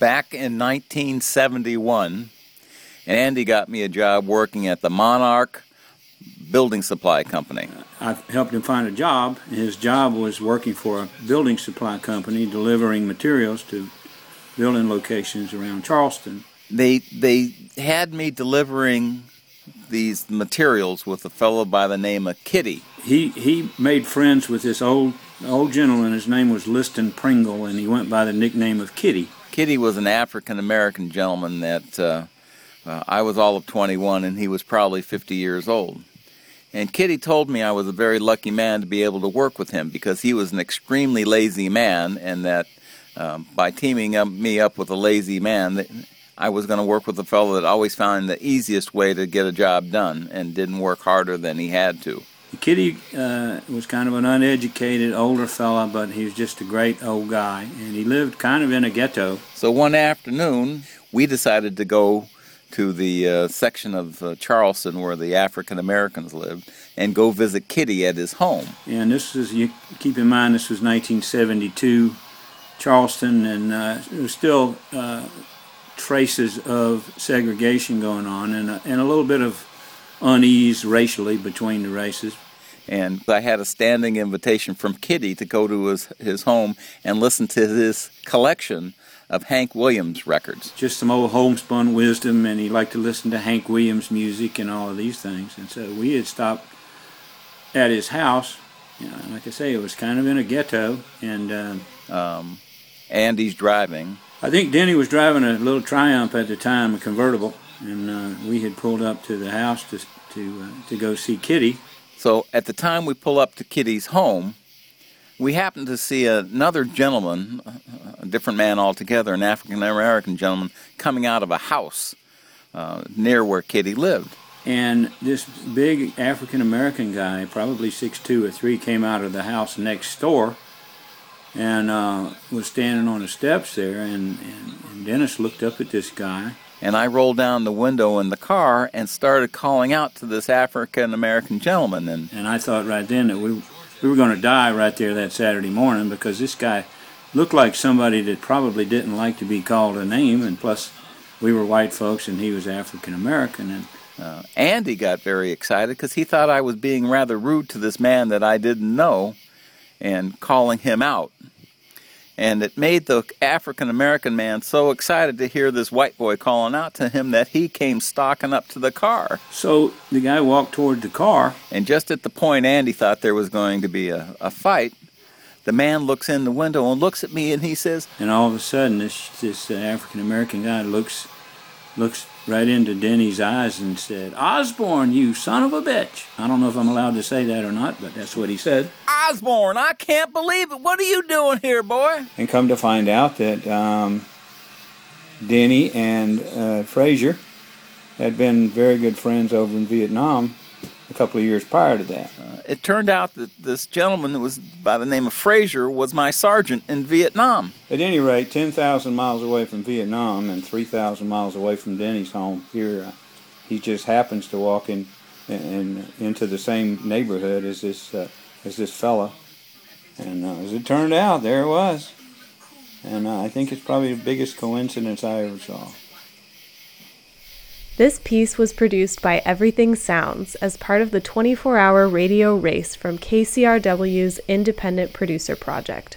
back in 1971, Andy got me a job working at the Monarch Building Supply Company. I helped him find a job. His job was working for a building supply company, delivering materials to building locations around Charleston. They they had me delivering these materials with a fellow by the name of Kitty. He he made friends with this old old gentleman. His name was Liston Pringle, and he went by the nickname of Kitty. Kitty was an African American gentleman that uh, uh, I was all of 21, and he was probably 50 years old. And Kitty told me I was a very lucky man to be able to work with him because he was an extremely lazy man, and that um, by teaming up, me up with a lazy man, I was going to work with a fellow that always found the easiest way to get a job done and didn't work harder than he had to. Kitty uh, was kind of an uneducated older fella, but he was just a great old guy, and he lived kind of in a ghetto. So one afternoon, we decided to go to the uh, section of uh, Charleston where the African Americans lived and go visit Kitty at his home. And this is, you keep in mind, this was 1972, Charleston, and uh, there was still uh, traces of segregation going on and a, and a little bit of unease racially between the races. And I had a standing invitation from Kitty to go to his, his home and listen to his collection of Hank Williams records. Just some old homespun wisdom, and he liked to listen to Hank Williams music and all of these things. And so we had stopped at his house. You know, like I say, it was kind of in a ghetto, and uh, um, Andy's driving. I think Denny was driving a little Triumph at the time, a convertible, and uh, we had pulled up to the house to to uh, to go see Kitty. So at the time we pull up to Kitty's home, we happen to see another gentleman, a different man altogether, an African American gentleman, coming out of a house uh, near where Kitty lived. And this big African American guy, probably six two or three, came out of the house next door and uh, was standing on the steps there. And, and, and Dennis looked up at this guy. And I rolled down the window in the car and started calling out to this African American gentleman. And, and I thought right then that we we were going to die right there that Saturday morning because this guy looked like somebody that probably didn't like to be called a name, and plus we were white folks and he was African American. And uh, Andy got very excited because he thought I was being rather rude to this man that I didn't know and calling him out. And it made the African American man so excited to hear this white boy calling out to him that he came stalking up to the car. So the guy walked toward the car. And just at the point Andy thought there was going to be a, a fight, the man looks in the window and looks at me and he says, And all of a sudden, this, this uh, African American guy looks, looks right into Denny's eyes and said, Osborne, you son of a bitch. I don't know if I'm allowed to say that or not, but that's what he said. Osborne, I can't believe it. What are you doing here, boy? And come to find out that um, Denny and uh, Frazier had been very good friends over in Vietnam a couple of years prior to that. It turned out that this gentleman who was by the name of Fraser was my sergeant in Vietnam. At any rate, 10,000 miles away from Vietnam and 3,000 miles away from Denny's home here, uh, he just happens to walk in, in, into the same neighborhood as this uh, as this fella. And uh, as it turned out, there it was. And uh, I think it's probably the biggest coincidence I ever saw. This piece was produced by Everything Sounds as part of the 24 hour radio race from KCRW's Independent Producer Project.